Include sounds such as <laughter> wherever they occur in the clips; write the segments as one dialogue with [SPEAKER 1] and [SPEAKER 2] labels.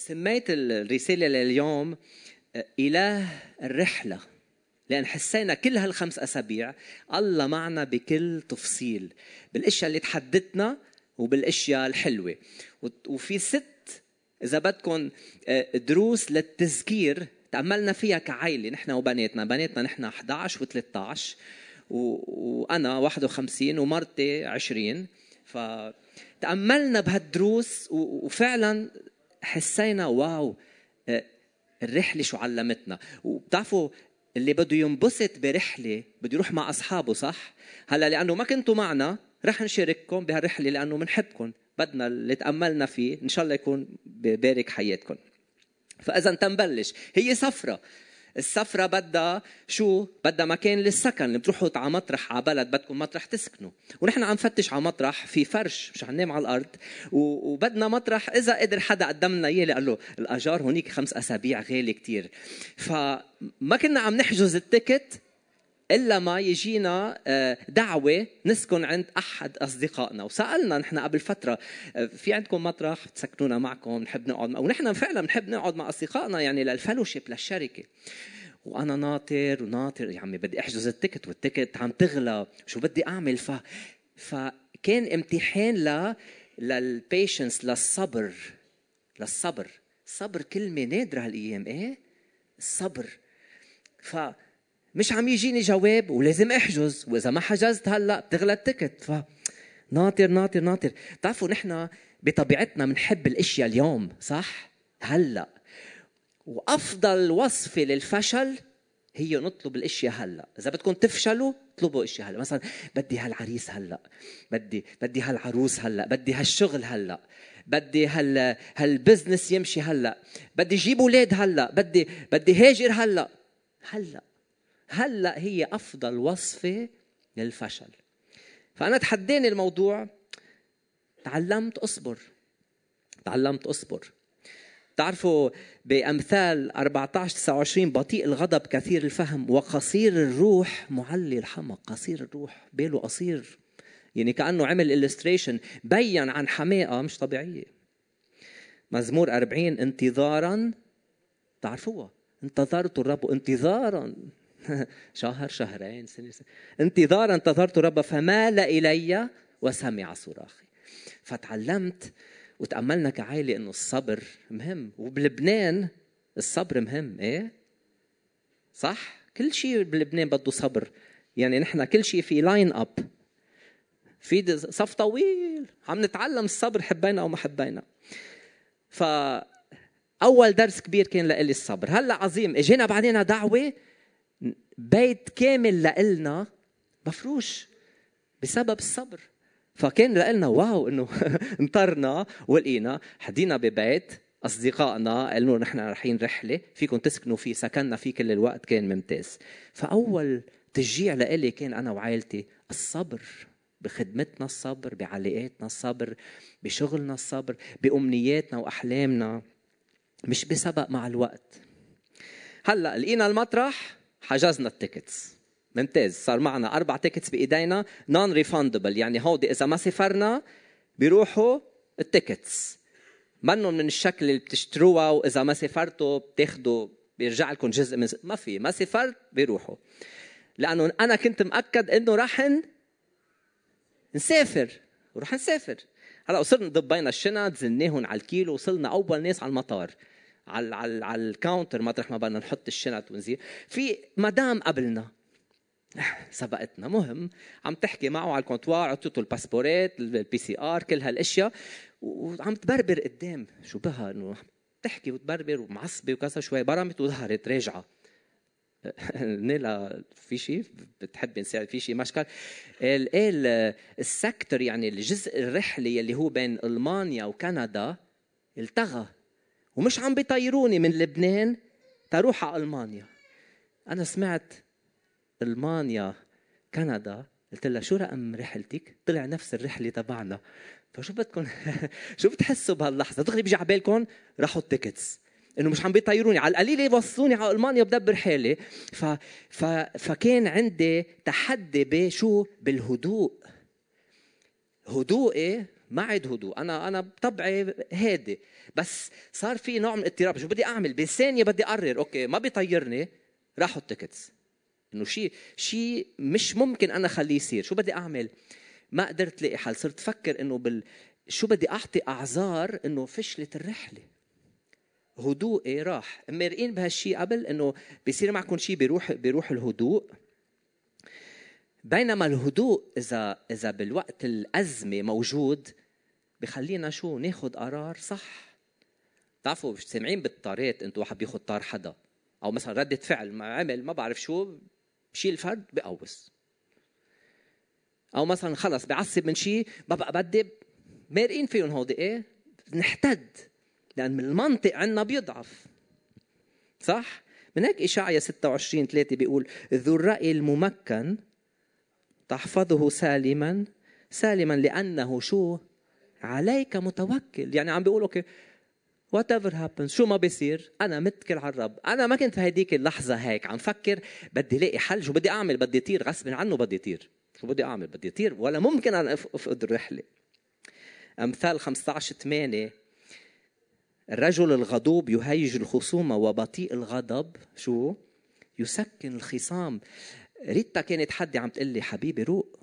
[SPEAKER 1] سميت الرسالة لليوم إله الرحلة لأن حسينا كل هالخمس أسابيع الله معنا بكل تفصيل بالأشياء اللي تحدثنا وبالأشياء الحلوة. وفي ست إذا بدكم دروس للتذكير تأملنا فيها كعائلة نحن وبناتنا. بناتنا نحن 11 و13 وأنا 51 ومرتي 20 فتأملنا بهالدروس وفعلا حسينا واو آه، الرحلة شو علمتنا. وبتعرفوا اللي بده ينبسط برحلة بده يروح مع أصحابه صح؟ هلا لأنه ما كنتوا معنا رح نشارككم بهالرحلة لأنه بنحبكم بدنا اللي تأملنا فيه إن شاء الله يكون ببارك حياتكم. فإذا تنبلش هي سفرة. السفرة بدها شو؟ بدها مكان للسكن، بتروحوا على مطرح على بلد بدكم مطرح تسكنوا، ونحن عم نفتش على مطرح في فرش مش ننام على الأرض، وبدنا مطرح إذا قدر حدا قدم لنا إياه قال له الأجار هونيك خمس أسابيع غالي كتير، فما كنا عم نحجز ال ticket إلا ما يجينا آه، دعوة نسكن عند أحد أصدقائنا. وسألنا نحن قبل فترة آه، في عندكم مطرح؟ تسكنونا معكم نحب نقعد ونحن فعلا بنحب نقعد مع أصدقائنا يعني لل fellowship للشركة. وأنا ناطر وناطر يا عمي بدي أحجز ال ticket وال ticket عم تغلى شو بدي أعمل؟ ف فكان امتحان ل للبيشنس للصبر للصبر. صبر كلمة نادرة هالأيام إيه؟ الصبر. ف مش عم يجيني جواب ولازم أحجز وإذا ما حجزت هلأ بتغلى التكت ف ناطر ناطر ناطر. بتعرفوا نحن بطبيعتنا بنحب الأشياء اليوم صح؟ هلأ. وأفضل وصفة للفشل هي نطلب الأشياء هلأ. إذا بدكم تفشلوا اطلبوا أشياء هلأ. مثلا بدي هالعريس هلأ. بدي بدي هالعروس هلأ. بدي هالشغل هلأ. بدي هال هالبزنس يمشي هلأ. بدي جيب أولاد هلأ. بدي بدي هاجر هلأ. هلأ. هلأ هي أفضل وصفة للفشل. فأنا تحداني الموضوع تعلمت أصبر. تعلمت أصبر. تعرفوا بأمثال 14 29 بطيء الغضب كثير الفهم وقصير الروح معلي الحمق قصير الروح باله قصير. يعني كأنه عمل illustration بين عن حماقة مش طبيعية. مزمور 40 انتظارا تعرفوها. انتظرت الرب انتظارا. <laughs> شهر شهرين سنة, سنة. انتظارا انتظرت رب فمال إلي وسمع صراخي. فتعلمت وتأملنا كعائلة إنه الصبر مهم. وبلبنان الصبر مهم إيه؟ صح؟ كل شيء بلبنان بده صبر. يعني نحن كل شيء في line up في صف طويل. عم نتعلم الصبر حبينا أو ما حبينا. ف اول درس كبير كان لإلي الصبر. هلأ عظيم. إجينا بعدين دعوة بيت كامل لإلنا مفروش بسبب الصبر. فكان لنا wow إنه <laughs> انطرنا ولقينا حدينا ببيت أصدقائنا قالوا نحن رايحين رحلة فيكم تسكنوا فيه سكننا فيه كل الوقت كان ممتاز. فأول تشجيع لإلي كان أنا وعائلتي الصبر بخدمتنا الصبر بعلاقاتنا الصبر بشغلنا الصبر بأمنياتنا وأحلامنا مش بسبق مع الوقت. هلأ لقينا المطرح حجزنا ال tickets. ممتاز. صار معنا أربع tickets بإيدينا non refundable يعني هودي إذا ما سافرنا بيروحوا ال tickets. منهم من الشكل اللي بتشتروها وإذا ما سافرتوا بتاخذوا بيرجع لكم جزء من ما في ما سافرت بيروحوا. لأنه أنا كنت مأكد إنه راح نسافر. ورح نسافر. هلأ وصرنا ضبينا الشنط وزناهم على الكيلو وصلنا أول ناس على المطار. على على على ال counter مطرح ما بدنا نحط الشنط ونطير في مدام قبلنا. سبقتنا. مهم. عم تحكي معه على ال comptoir عطيته الباسبورات ال PCR كل هالأشياء. وعم تبربر قدام. شو بها؟ إنه تحكي وتبربر ومعصبة وكذا شوي. برمت وظهرت. راجعة. <laughs> نيلا في شيء بتحبي نساعد؟ في شيء مشكل؟ قال السكتر يعني الجزء الرحلي اللي هو بين ألمانيا وكندا التغى. ومش عم بيطيروني من لبنان تروح على ألمانيا. أنا سمعت ألمانيا كندا. قلت لها شو رقم رحلتك؟ طلع نفس الرحلة تبعنا. فشو بدكم؟ <laughs> شو بتحسوا بهاللحظة؟ دغري بيجي على بالكم راحوا ال tickets. إنه مش عم بيطيروني. على القليل يوصلوني على ألمانيا بدبر حالي. ف... ف... فكان عندي تحدي بشو؟ بالهدوء. هدوئي ما عاد هدوء. أنا أنا بطبعي هادي. بس صار في نوع من الاضطراب. شو بدي أعمل؟ بثانيه بدي أقرر okay ما بيطيرني راحوا ال tickets إنه شيء شيء مش ممكن أنا خليه يصير. شو بدي أعمل؟ ما قدرت لاقي حل. صرت أفكر إنه بال شو بدي أعطي أعذار إنه فشلت الرحلة. هدوئي راح. مرقين بهالشيء قبل إنه بيصير معكم شيء بيروح بيروح الهدوء. بينما الهدوء إذا إذا بالوقت الأزمة موجود بخلينا شو ناخذ قرار صح. بتعرفوا سامعين بالطارات أنتوا واحد بياخذ طار حدا. أو مثلا ردة فعل ما عمل ما بعرف شو بشيل الفرد بقوس. أو مثلا خلص بعصب من شيء ما بقى بدي مارقين فيهم هودي إيه؟ نحتد. لأن من المنطق عندنا بيضعف. صح؟ من هيك إشعيا 26 3 بيقول ذو الرأي الممكن تحفظه سالما سالما لأنه شو؟ عليك متوكل. يعني عم بيقول okay whatever happens شو ما بيصير أنا متكل على الرب. أنا ما كنت في هديك اللحظة هيك عم فكر بدي الاقي حل. شو بدي أعمل؟ بدي أطير. غصب عنه بدي أطير. شو بدي أعمل؟ بدي أطير. ولا ممكن أنا أفقد الرحله أمثال 15 8 الرجل الغضوب يهيج الخصومة وبطيء الغضب. شو؟ يسكن الخصام. ريتا كانت حدي عم تقول لي حبيبي روق.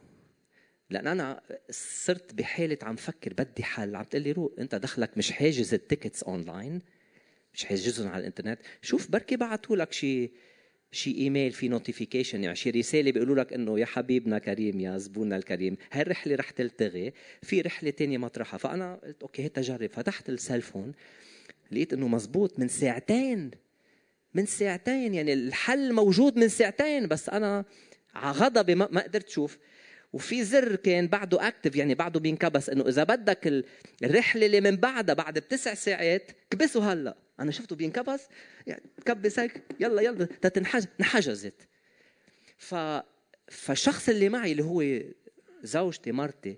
[SPEAKER 1] لأن أنا صرت بحاله عم فكر بدي حل. عم تقول لي روق أنت دخلك مش حاجز ال tickets online مش حاجزهم على الإنترنت. شوف بركي بعثوا لك شي شي إيميل في notification يعني شي رسالة بيقولوا لك إنه يا حبيبنا كريم يا زبوننا الكريم هاي الرحلة رح تلتغي في رحلة تانية مطرحها فأنا قلت okay هي تجرب فتحت ال cell phone لقيت إنه مزبوط من ساعتين من ساعتين يعني الحل موجود من ساعتين بس أنا على غضبي ما قدرت أشوف وفي زر كان بعده active يعني بعده بينكبس إنه إذا بدك الرحلة اللي من بعدها بعد بتسع ساعات كبسه هلأ. أنا شفته بينكبس يعني كبس هيك يلا يلا تتنحج انحجزت. ف فالشخص اللي معي اللي هو زوجتي مرتي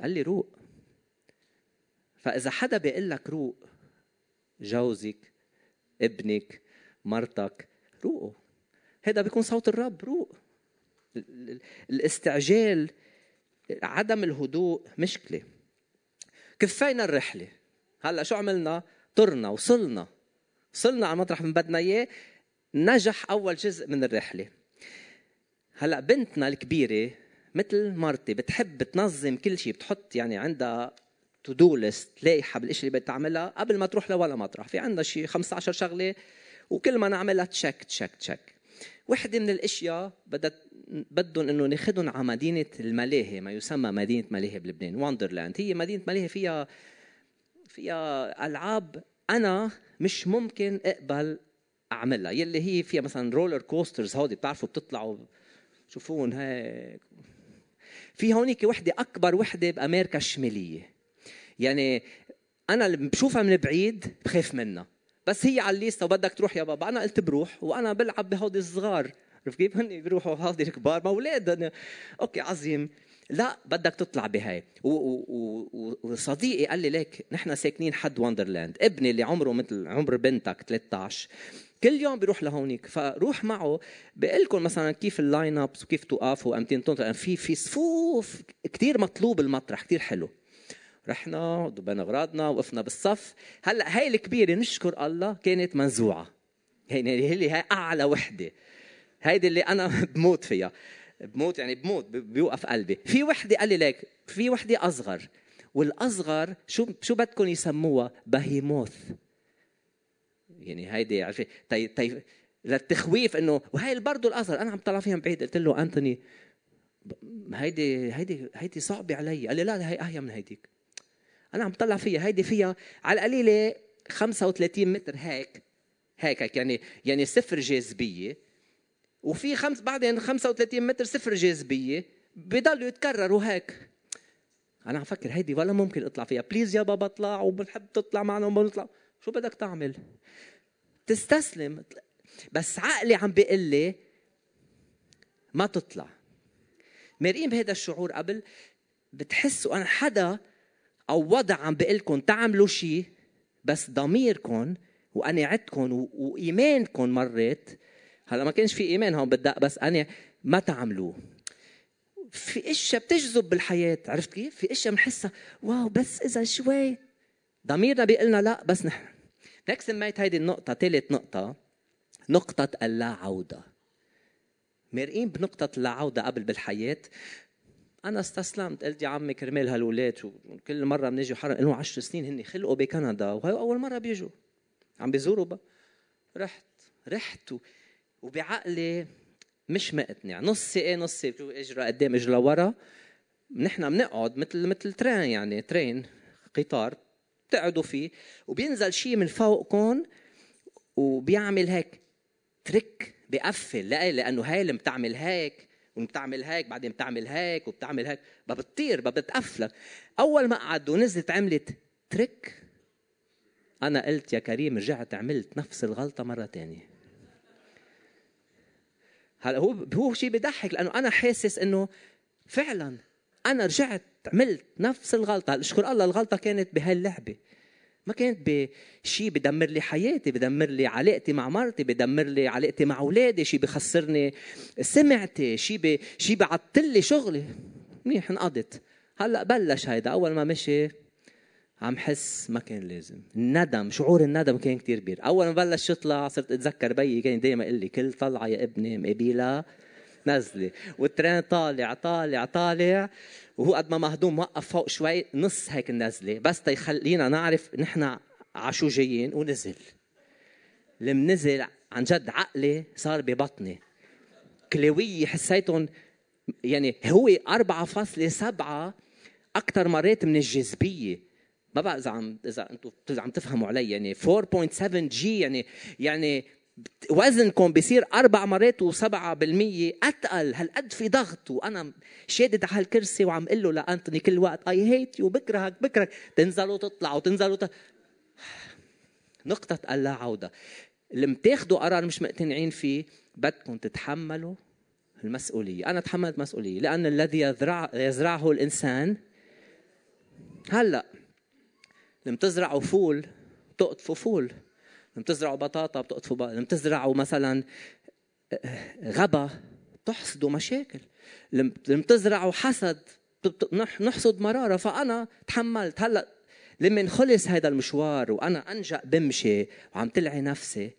[SPEAKER 1] قال لي روق. فإذا حدا بيقول لك روق جوزك ابنك مرتك روقوا. هذا بيكون صوت الرب روق. الاستعجال عدم الهدوء مشكله كفينا الرحلة. هلأ شو عملنا؟ طرنا وصلنا. وصلنا على مطرح من بدنا إياه. نجح أول جزء من الرحلة. هلأ بنتنا الكبيرة مثل مرتي بتحب تنظم كل شيء بتحط يعني عندها to-do list لايحة بالشيء اللي بدها تعملها قبل ما تروح لولا مطرح. في عندها شيء 15 شغلة وكل ما نعملها check check check وحدة من الأشياء بدها بدهم إنه ناخذهم على مدينة الملاهي ما يسمى مدينة ملاهي بلبنان Wonderland هي مدينة ملاهي فيها فيها ألعاب أنا مش ممكن أقبل أعملها. يلي هي فيها مثلا roller coasters هودي بتعرفوا بتطلعوا شوفون هيك. في هونيك وحدة أكبر وحدة بأمريكا الشمالية. يعني أنا اللي بشوفها من بعيد بخاف منها. بس هي على الليستة وبدك تروح يا بابا. أنا قلت بروح وأنا بلعب بهودي الصغار. عرفت كيف؟ هن بيروحوا هودي الكبار ما أولاد. okay عظيم. لا بدك تطلع بهاي. وصديقي قال لي ليك نحن ساكنين حد Wonderland ابني اللي عمره مثل عمر بنتك 13 كل يوم بيروح لهونيك. فروح معه بقول لكم مثلا كيف ال line ups وكيف توقفوا امتين تنطر في في صفوف كثير مطلوب المطرح كثير حلو. رحنا ودبنا اغراضنا وقفنا بالصف. هلأ هاي الكبيرة نشكر الله كانت منزوعه اللي هي أعلى وحدة. هيدي اللي أنا <laughs> بموت فيها. بموت يعني بموت بيوقف قلبي. في وحدة قال لي ليك في وحدة أصغر. والأصغر شو شو بدكم يسموها؟ بهيموث. يعني هيدي عرفت؟ طي طي للتخويف إنه وهي برضه الأصغر. أنا عم طلع فيها بعيد. قلت له أنتوني هيدي هيدي هيدي صعبة علي. قال لي لا هي اهيا من هيديك. أنا عم طلع فيها. هيدي فيها على القليلة 35 متر هيك هيك هيك يعني يعني صفر جاذبية. وفي خمس بعدين 35 متر صفر جاذبية بضلوا يتكرروا هيك. أنا عم فكر هيدي ولا ممكن أطلع فيها. بليز يا بابا اطلع وبنحب تطلع معنا وبنطلع شو بدك تعمل؟ تستسلم. بس عقلي عم بيقول لي ما تطلع. مرقين بهذا الشعور قبل؟ بتحسوا أنا حدا أو وضع عم بقول لكم تعملوا شيء بس ضميركم وأنا عدكم وإيمانكم مرات هلا ما كانش في إيمان هون بدق بس أنا ما تعملوه. في أشياء بتجذب بالحياة عرفت كيف؟ في أشياء بنحسها واو بس إذا شوي. ضميرنا بيقول لنا لا بس نحن. هيك سميت هيدي النقطة ثالث نقطة نقطة اللا عوده مرقين بنقطة اللا عودة قبل بالحياة؟ أنا استسلمت قلت يا عمي كرمال هالولاد وكل مرة بنيجي حرم لهم 10 سنين هن خلقوا بكندا وهي أول مرة بيجوا. عم بيزوروا بقى. رحت رحت وبعقلي مش مقتنع. نص إيه؟ نص إجرى؟ قدام إجرى ورا. نحن بنقعد مثل مثل ترين يعني ترين قطار بتقعدوا فيه وبينزل شيء من فوقكم وبيعمل هيك تريك بقفل لا لأنه هاي اللي بتعمل هيك وبتعمل هيك بعدين بتعمل هيك وبتعمل هيك. بتطير بتقفلك. أول ما قعد ونزلت عملت تريك. أنا قلت يا كريم رجعت عملت نفس الغلطة مرة ثانية هلا هو هو شيء بضحك لأنه أنا حاسس إنه فعلا أنا رجعت عملت نفس الغلطة. اشكر الله الغلطة كانت بهاللعبة. ما كانت بشيء بدمر لي حياتي بدمر لي علاقتي مع مرتي بدمر لي علاقتي مع أولادي شيء بخسرني سمعتي شيء. شيء بعطل لي شغلي. منيح انقضت. هلا بلش هيدا أول ما مشي عم حس ما كان لازم. الندم شعور الندم كان كتير كبير. أول ما بلش يطلع صرت أتذكر بيي كان دائما يقول لي كل طلعة يا ابني مقبيلة نزلي والترين طالع طالع طالع. وهو قد ما مهضوم وقف فوق شوي نص هيك النزله بس تيخلينا نعرف نحن عشو جايين ونزل. لما نزل عن جد عقلي صار ببطني. كلاوية حسيتهم يعني هو 4.7 أكثر مرات من الجاذبية. ما بقى إذا عم إذا أنتم عم تفهموا علي يعني 4.7 جي يعني يعني وزنكم بيصير أربع مرات وسبعة بالمية أتقل. هالقد في ضغط؟ وأنا شادد على هالكرسي وعم أقول له لأنتوني كل وقت اي هيت يو بكرهك بكرهك. تنزلوا تطلعوا تنزلوا تطلع. <sighs> نقطة اللا عودة. اللي بتاخذوا قرار مش مقتنعين فيه بدكم تتحملوا المسؤولية. أنا تحملت مسؤولية لأن الذي يزرع يزرعه الإنسان هلأ لما تزرعوا فول تقطفوا فول. لما تزرعوا بطاطا بتقطفوا بطاطا لما تزرعوا مثلا غبا تحصدوا مشاكل. لما تزرعوا حسد نحصد مرارة. فأنا تحملت. هلأ لما خلص هذا المشوار وأنا أنجأ بمشي وعم تلعي نفسي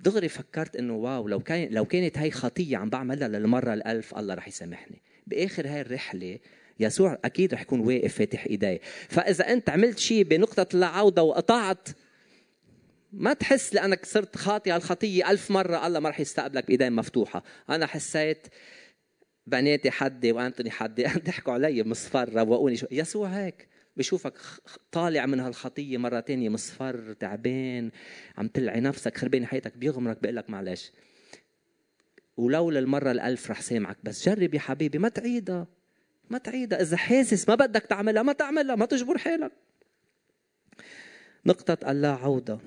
[SPEAKER 1] دغري فكرت إنه wow لو كان لو كانت هاي خطية عم بعملها للمرة الألف الله رح يسامحني. بآخر هاي الرحلة يسوع أكيد رح يكون واقف فاتح ايديه فإذا أنت عملت شيء بنقطة العودة وقطعت ما تحس لأنك صرت خاطي على الخطية ألف مرة الله ما رح يستقبلك بايدين مفتوحة. أنا حسيت بناتي حدي وأنتوني حدي <laughs> ضحكوا علي مصفر روقوني شو. يسوع هيك بشوفك طالع من هالخطية مرة تانية مصفر تعبان عم تلعي نفسك خربان حياتك بيغمرك بيقول لك معلش. ولولا المره الألف رح سامعك بس جرب يا حبيبي ما تعيدها. ما تعيدها. إذا حاسس ما بدك تعملها ما تعملها ما تجبر حالك. نقطة اللا عودة.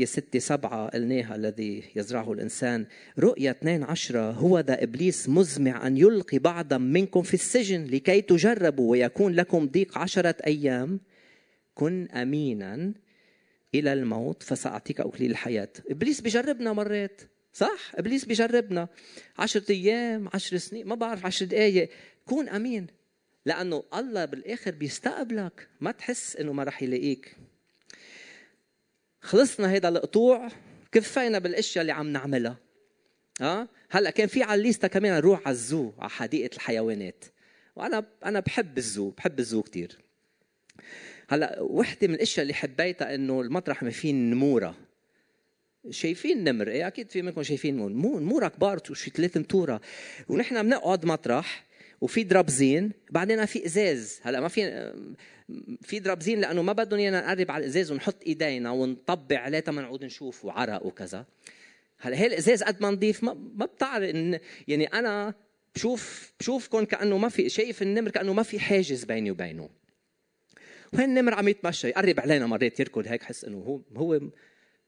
[SPEAKER 1] يا ستة سبعة قلناها الذي يزرعه الإنسان. رؤيا اثنين عشرة هو ذا إبليس مزمع أن يلقي بعضا منكم في السجن لكي تجربوا ويكون لكم ضيق عشرة أيام. كن أمينا إلى الموت فسأعطيك أكليل الحياة. إبليس بجربنا مرات. صح؟ إبليس بجربنا. عشرة أيام عشر سنين ما بعرف عشر دقايق. كون أمين. لأنه الله بالآخر بيستقبلك. ما تحس إنه ما رح يلاقيك. خلصنا هذا القطوع. كفينا بالأشياء اللي عم نعملها. ها هلأ كان في على الليسته كمان نروح على الزو على حديقة الحيوانات. وأنا أنا بحب الزو بحب الزو كثير هلأ وحدة من الأشياء اللي حبيتها إنه المطرح ما فيه نمورة. شايفين نمر. إيه أكيد في منكم شايفين نمور نموره كبار شي ثلاث نتورة. ونحن بنقعد مطرح وفي درابزين بعدين في إزاز. هلأ ما في في درابزين لأنه ما بدهم إيانا نقرب على الإزاز ونحط إيدينا ونطبع عليه تما نعود نشوف وعرق وكذا. هلأ هي الإزاز قد ما نضيف ما, ما بتعرف إن يعني أنا بشوف بشوفكم كأنه ما في شايف النمر كأنه ما في حاجز بيني وبينه. وين النمر عم يتمشى يقرب علينا مرات يركض هيك حس إنه هو هو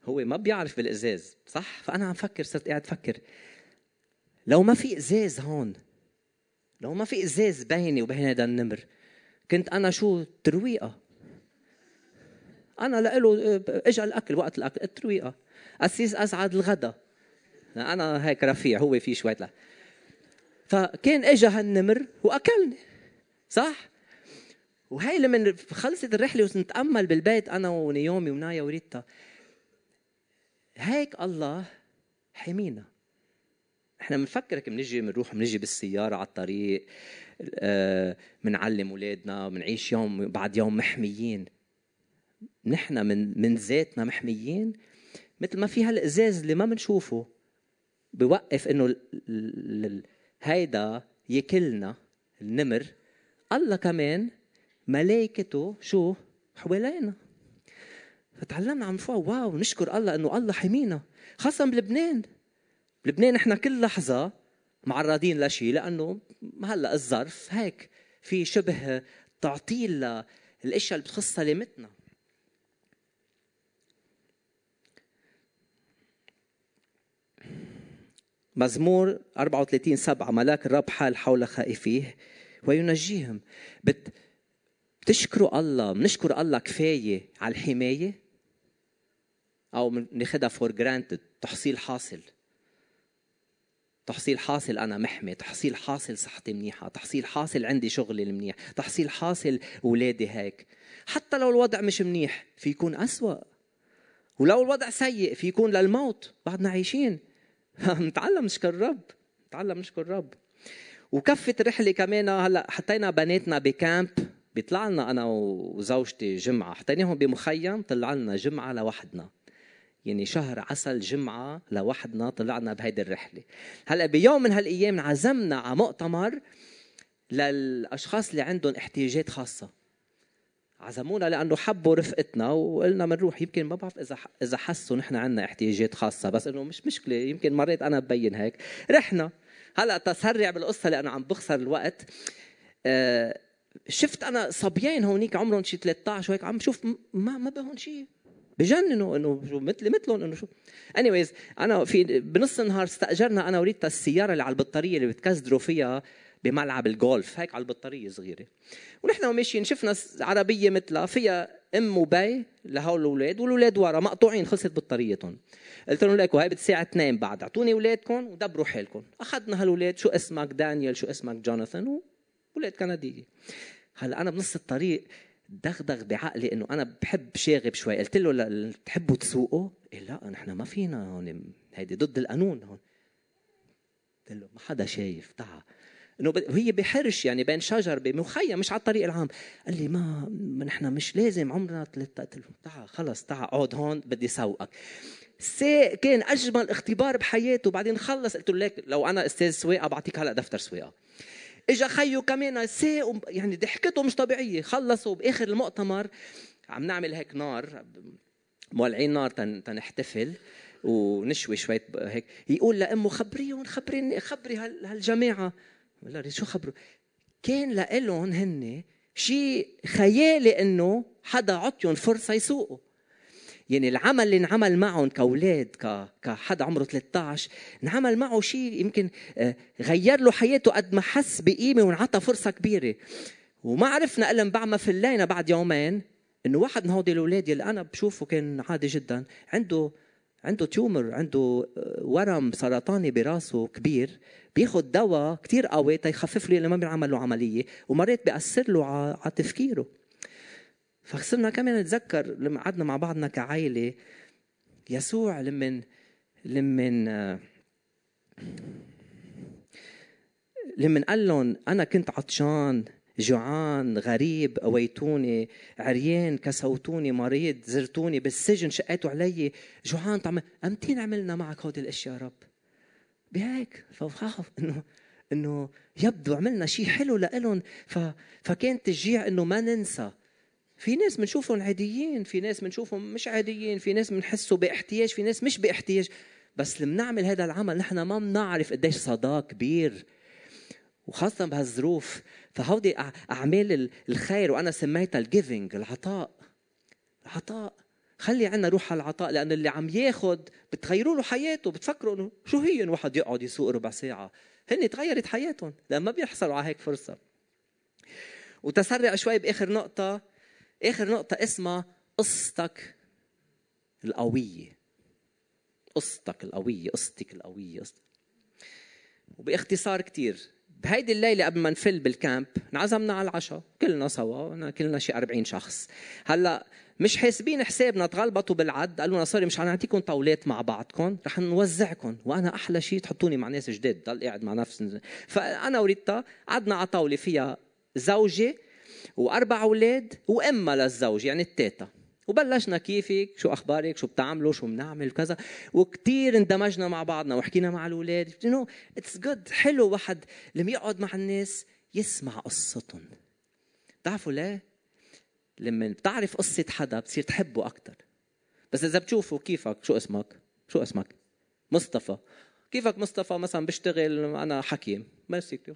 [SPEAKER 1] هو ما بيعرف بالإزاز صح؟ فأنا عم فكر صرت قاعد فكر. لو ما في إزاز هون لو ما في إزاز بيني وبين هذا النمر كنت أنا شو ترويقة؟ أنا لإله اجى الأكل وقت الأكل الترويقه أسيس اسعد الغدا. أنا هيك رفيع هو في شوية لا. فكان اجى هالنمر وأكلني صح؟ وهي لما خلصت الرحلة ونتامل بالبيت أنا ونيومي ونايا وريتا. هيك الله حمينا. إحنا بنفكر بنجي بنروح بنجي بالسيارة على الطريق بنعلم آه، أولادنا بنعيش يوم بعد يوم محميين. نحن من من ذاتنا محميين مثل ما في هالإزاز اللي ما بنشوفه بوقف إنه هيدا يكلنا النمر. الله كمان ملائكته شو؟ حوالينا. فتعلمنا عم فوق. واو نشكر الله إنه الله حمينا. خاصة بلبنان. بلبنان إحنا كل لحظة معرضين لشيء لأنه هلأ الظرف هيك في شبه تعطيل للأشياء اللي بتخص سلامتنا. مزمور 34 7 ملاك الرب حال حول خائفيه وينجيهم. بت بتشكروا الله بنشكر الله كفاية على الحماية. أو بناخذها for granted تحصيل حاصل. تحصيل حاصل أنا محمي تحصيل حاصل صحتي منيحة تحصيل حاصل عندي شغلي المنيح تحصيل حاصل اولادي هيك. حتى لو الوضع مش منيح في يكون أسوأ. ولو الوضع سيء في يكون للموت. بعدنا عايشين. <laughs> نتعلم نشكر الرب نتعلم نشكر الرب وكفت رحلة كمان هلا حطينا بناتنا بكامب. بيطلع لنا أنا وزوجتي جمعة. حطيناهم بمخيم طلع لنا جمعة لوحدنا. يعني شهر عسل جمعة لوحدنا طلعنا بهيدي الرحلة. هلأ بيوم من هالأيام عزمنا على مؤتمر للأشخاص اللي عندهم احتياجات خاصة. عزمونا لأنه حبوا رفقتنا وقلنا بنروح يمكن ما بعرف إذا إذا حسوا نحن عندنا احتياجات خاصة بس إنه مش مشكلة. يمكن مريت أنا ببين هيك. رحنا. هلأ تسرع بالقصة لأنه عم بخسر الوقت. آه شفت أنا صبيان هونيك عمرهم شي 13 وهيك عم بشوف ما ما بهون شيء بجننوا إنه شو مثلي مثلهم إنه شو. اني أنا في بنص النهار استأجرنا أنا وريتا السياره اللي على البطارية اللي بتكزدروا فيها بملعب الجولف هيك على البطارية صغيرة. ونحن ماشيين شفنا عربية مثلها فيها أم وبي لهول الأولاد والأولاد ورا مقطوعين خلصت بطاريتهم. قلت لهم ليكو هاي بتساعة اثنين بعد أعطوني أولادكم ودبروا حالكم. أخذنا هالأولاد شو اسمك دانيال شو اسمك جوناثان واولاد كندية. هلا أنا بنص الطريق دغدغ بعقلي إنه أنا بحب شاغب شوي. قلت له بتحبوا تسوقوا؟ إيه لا نحن ما فينا هون هيدي ضد القانون هون. قلت له ما حدا شايف تعا. إنه هي بحرش يعني بين شجر بمخيم مش على الطريق العام. قال لي ما نحن مش لازم عمرنا ثلاثة قلت له تعا خلص تعا اقعد هون بدي سوقك. ساق كان أجمل اختبار بحياته بعدين خلص. قلت له ليك لو أنا أستاذ سواقة بعطيك هلا دفتر سواقة. اجى خيو كمان ساق يعني ضحكته مش طبيعية. خلصوا بآخر المؤتمر عم نعمل هيك نار مولعين نار تن تنحتفل ونشوي شوية هيك. يقول لأمه خبريهم خبريني خبري هالجماعة. لا شو خبروا؟ كان لإلهم هن شيء خيالي إنه حدا عطيهم فرصة يسوقوا. يعني العمل اللي انعمل معهم كأولاد كحدا عمره 13 انعمل معه شيء يمكن آه، غير له حياته قد ما حس بقيمة وانعطى فرصة كبيرة. وما عرفنا إلا بعد ما فلينا بعد يومين إنه واحد من هودي الأولاد اللي أنا بشوفه كان عادي جدا عنده عنده تيومر عنده آه، ورم سرطاني براسه كبير بياخد دواء كتير قوي تيخفف له لما بينعمل له عملية ومرات بيأثر له على تفكيره. فصرنا كمان نتذكر لما قعدنا مع بعضنا كعائلة يسوع لمن لمن لمن قال لهم أنا كنت عطشان جوعان غريب قويتوني عريان كسوتوني مريض زرتوني بالسجن شقيتوا علي جوعان طعم امتين عملنا معك هودي الأشياء رب بهيك فبخاف انه إنه يبدو عملنا شيء حلو لإلهم. فكان تشجيع إنه ما ننسى في ناس بنشوفهم عاديين في ناس بنشوفهم مش عاديين في ناس بنحسوا باحتياج في ناس مش باحتياج. بس لما نعمل هذا العمل نحن ما بنعرف قديش صدى كبير. وخاصة بهالظروف. فهودي أعمال الخير وأنا سميتها الجيفنج العطاء. العطاء. خلي عنا روح على العطاء لأن اللي عم ياخد بتغيروا له حياته بتفكروا إنه شو هي الواحد يقعد يسوق ربع ساعة. هن تغيرت حياتهم لأن ما بيحصلوا على هيك فرصة. وتسرع شوي بآخر نقطة. آخر نقطة اسمها قصتك القوية قصتك القوية قصتك القوية قصتك. وباختصار كتير بهيدي الليلة قبل ما نفل بال camp انعزمنا على العشاء كلنا سوا كلنا شي 40 شخص هلأ مش حاسبين حسابنا تغلبطوا بالعد قالوا لنا sorry مش حنعطيكم طاولات مع بعضكم رح نوزعكم وأنا أحلى شيء تحطوني مع ناس جداد ضل قاعد مع نفس فأنا وريتا قعدنا على طاولة فيها زوجة وأربع أولاد وامها للزوج يعني التيتا. وبلشنا كيفك شو أخبارك شو بتعملوا شو بنعمل كذا. وكثير اندمجنا مع بعضنا وحكينا مع الأولاد. you know it's good حلو واحد لما يقعد مع الناس يسمع قصتهم. بتعرفوا ليه؟ لما بتعرف قصة حدا بتصير تحبه أكثر بس إذا بتشوفه كيفك شو اسمك؟ شو اسمك؟ مصطفى. كيفك مصطفى؟ مثلا بشتغل أنا حكيم. ميرسي كثير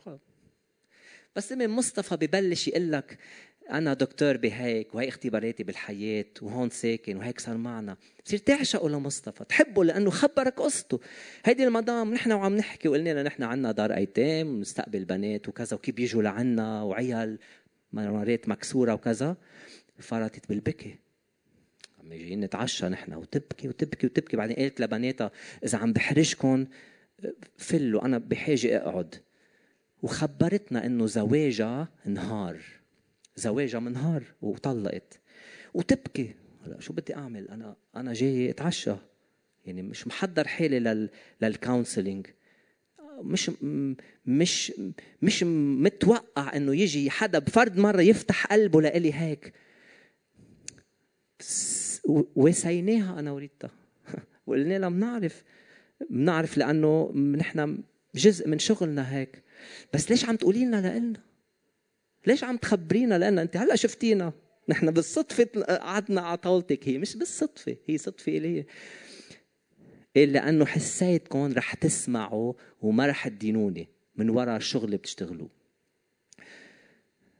[SPEAKER 1] بس لما مصطفى ببلش يقول لك أنا دكتور بهيك وهي اختباراتي بالحياة وهون ساكن وهيك صار معنا. بتصير تعشقه لمصطفى تحبه لأنه خبرك قصته. هيدي المدام نحن وعم نحكي وقلنا لنا نحن عنا دار أيتام ونستقبل بنات وكذا وكيف بيجوا لعنا وعيال مرات مكسورة وكذا. فرطت بالبكي. عم جايين نتعشى نحن وتبكي وتبكي وتبكي. بعدين قالت لبناتها إذا عم بحرجكم فلوا أنا بحاجة أقعد. وخبرتنا إنه زواجها نهار زواجها من نهار وطلقت. وتبكي. هلا شو بدي أعمل؟ أنا أنا جاي أتعشى. يعني مش محضر حالي لل للكونسلنج مش مش مش متوقع إنه يجي حدا بفرد مرة يفتح قلبه لإلي هيك. وسيناها أنا وريتا. <laughs> وقلنا لها بنعرف بنعرف لأنه نحن جزء من شغلنا هيك. بس ليش عم تقولي لنا لنا ليش عم تخبرينا لنا انت هلا شفتينا. نحن بالصدفة قعدنا على طاولتك. هي مش بالصدفة هي صدفة اليه إيه لأنه حسيتكم رح تسمعوا وما رح تدينوني. من وراء الشغل اللي بتشتغلوه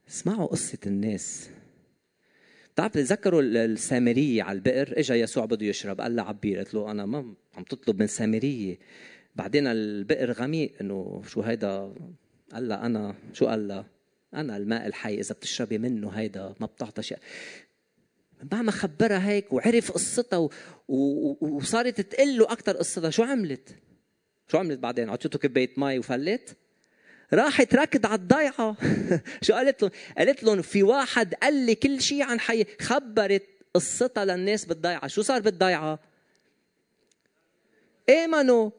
[SPEAKER 1] اسمعوا قصة الناس. بتعرف تذكروا السامرية على البئر؟ اجى يسوع بده يشرب. قال لها عبير قالت له أنا ما عم تطلب من سامرية. بعدين البئر غميق إنه شو هيدا قال لها أنا شو قال لها أنا الماء الحي إذا بتشربي منه هيدا ما بتعطى شيء بعد ما خبرها هيك وعرف قصتها. وصارت تقول له أكثر قصتها شو عملت؟ شو عملت بعدين؟ عطيته كباية مي وفلت؟ راحت ركض على الضيعة <laughs> شو قالت لهم؟ قالت لهم في واحد قال لي كل شيء عن حي خبرت قصتها للناس بالضيعة، شو صار بالضيعة؟ امنوا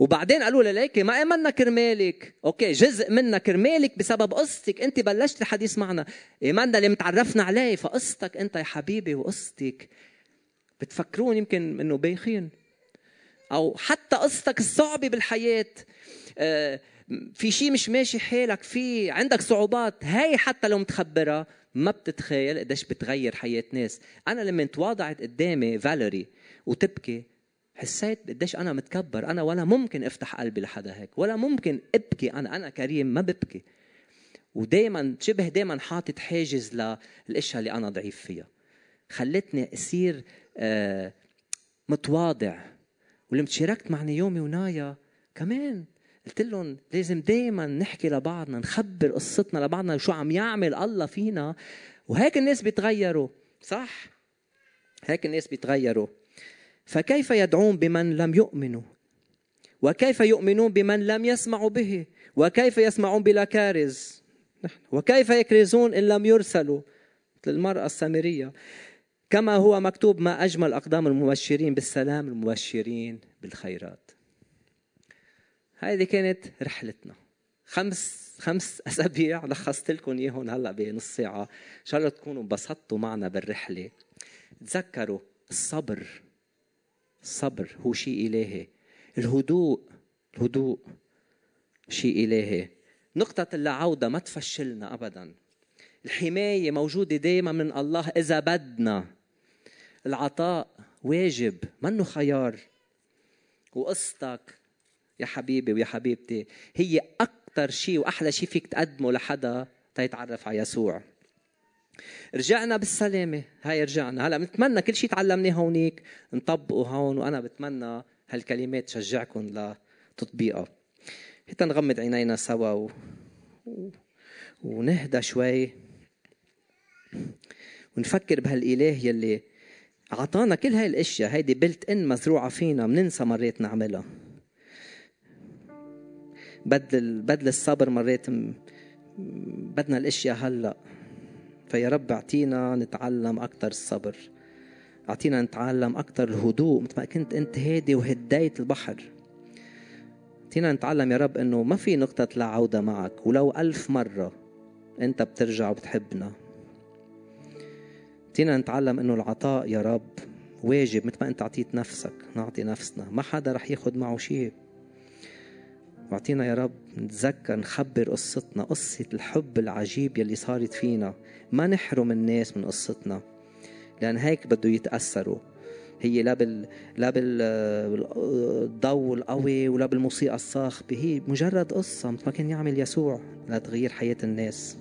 [SPEAKER 1] وبعدين قالوا لها ليكي ما امنا كرمالك. أوكي جزء منا كرمالك بسبب قصتك. أنت بلشت الحديث معنا. إيماننا اللي متعرفنا عليه فقصتك أنت يا حبيبي وقصتك. بتفكرون يمكن إنه بايخين. أو حتى قصتك الصعبة بالحياة. آه في شيء مش ماشي حالك في عندك صعوبات. هاي حتى لو متخبرها ما بتتخيل قديش بتغير حياة ناس. أنا لما تواضعت قدامي فاليري وتبكي حسيت قديش أنا متكبر أنا ولا ممكن أفتح قلبي لحدا هيك ولا ممكن أبكي أنا أنا كريم ما ببكي. ودايما شبه دايما حاطط حاجز للأشياء اللي أنا ضعيف فيها. خلتني أصير آه، متواضع. ولما تشاركت مع نيومي ونايا كمان. قلت لهم لازم دائما نحكي لبعضنا نخبر قصتنا لبعضنا شو عم يعمل الله فينا. وهيك الناس بيتغيروا صح؟ هيك الناس بيتغيروا. فكيف يدعون بمن لم يؤمنوا؟ وكيف يؤمنون بمن لم يسمعوا به؟ وكيف يسمعون بلا كارز؟ وكيف يكرزون إن لم يرسلوا؟ مثل المرأة السامرية. كما هو مكتوب ما أجمل أقدام المبشرين بالسلام المبشرين بالخيرات. هذه كانت رحلتنا. خمس خمس <laughs> أسابيع لخصت لكم إياهم هلأ بنص ساعة. إن شاء الله تكونوا انبسطتوا معنا بالرحلة. تذكروا الصبر. الصبر هو شيء إلهي. الهدوء الهدوء شيء إلهي. نقطة العودة ما تفشلنا أبدا. الحماية موجودة دائما من الله إذا بدنا. العطاء واجب منه خيار. وقصتك يا حبيبي ويا حبيبتي هي أكثر شيء وأحلى شيء فيك تقدمه لحدا تيتعرف على يسوع. رجعنا بالسلامة. هاي رجعنا. هلا بنتمنى كل شيء تعلمناه هونيك نطبقه هون وأنا بتمنى هالكلمات تشجعكم لتطبيقها حتى نغمض عينينا سوا و... و... ونهدى شوي ونفكر بهالإله يلي أعطانا كل هاي الأشياء. هيدي بلت إن مزروعة فينا بننسى مرات نعملها. بدل بدل الصبر مرات بدنا الأشياء هلأ. فيا رب اعطينا نتعلم أكثر الصبر. اعطينا نتعلم أكثر الهدوء مثل ما كنت أنت هادي وهديت البحر. اعطينا نتعلم يا رب إنه ما في نقطة لا عودة معك. ولو ألف مرة أنت بترجع وبتحبنا. اعطينا نتعلم إنه العطاء يا رب واجب مثل ما أنت أعطيت نفسك نعطي نفسنا. ما حدا رح ياخذ معه شيء. واعطينا يا رب نتذكر نخبر قصتنا قصة الحب العجيب يلي صارت فينا. ما نحرم الناس من قصتنا لأن هيك بده يتأثروا. هي لا بال لا بالضوء القوي ولا بالموسيقى الصاخبة هي مجرد قصة مثل ما كان يعمل يسوع لتغيير حياة الناس.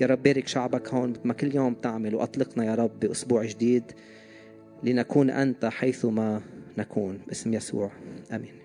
[SPEAKER 1] يا رب بارك شعبك هون مثل ما كل يوم تعمل وأطلقنا يا رب بأسبوع جديد لنكون أنت حيثما نكون باسم يسوع. آمين.